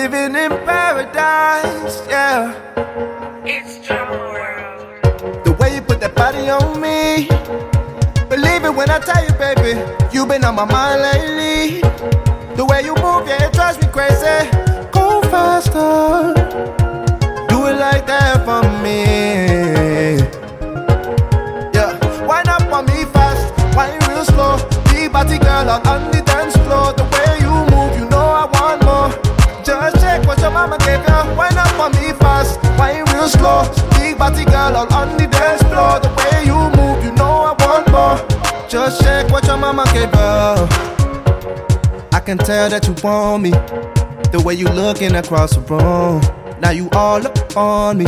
living in paradise, yeah. It's Drumma World. The way you put that body on me. Believe it when I tell you, baby, you've been on my mind lately. The way you move, yeah, it drives me crazy. Go faster, do it like that for me. Yeah, wind up on me fast, wine real slow. Deep body girl out mama gave you. Wind up on me fast, wine real slow. Big body girl out on the dance floor. The way you move, you know I want more. Just check what your mama gave you. I can tell that you want me. The way you looking across the room. Now you all up on me.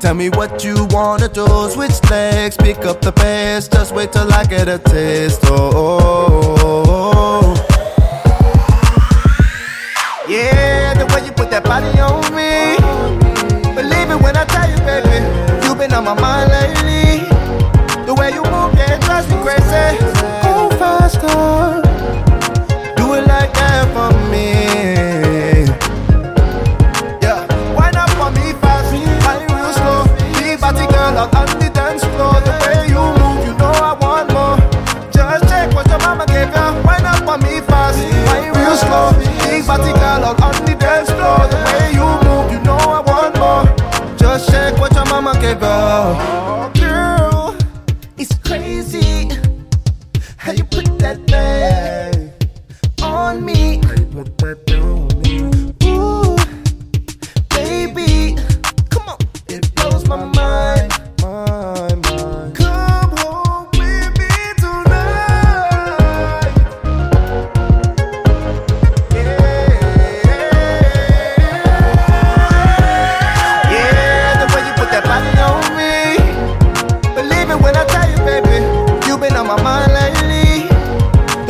Tell me what you wanna do. Switch legs, pick up the pace. Just wait till I get a taste. Oh, oh, oh, oh. oh. yeah, the way you put that body on me. Believe it when I tell you, baby. You've been on my mind lately. The way you move, yeah, it drives me crazy. Go faster, on me. Ooh, baby, come on, it blows my mind. When I tell you, baby, you've been on my mind lately.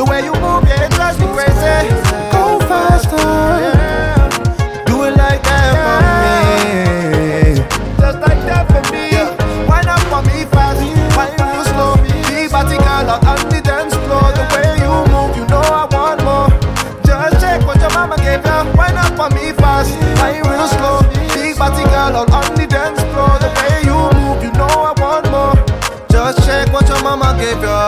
The way you move, yeah, it drives me crazy. Go faster, do it like that for me, just like that for me. Wind up on me fast, wind real slow. Big body girl out on the dance floor. The way you move, you know I want more. Just check what your mama gave ya. Wind up on me fast, wind real slow. Body girl out on the dance floor. The way you move, you know I want more. Just check what your mama gave ya.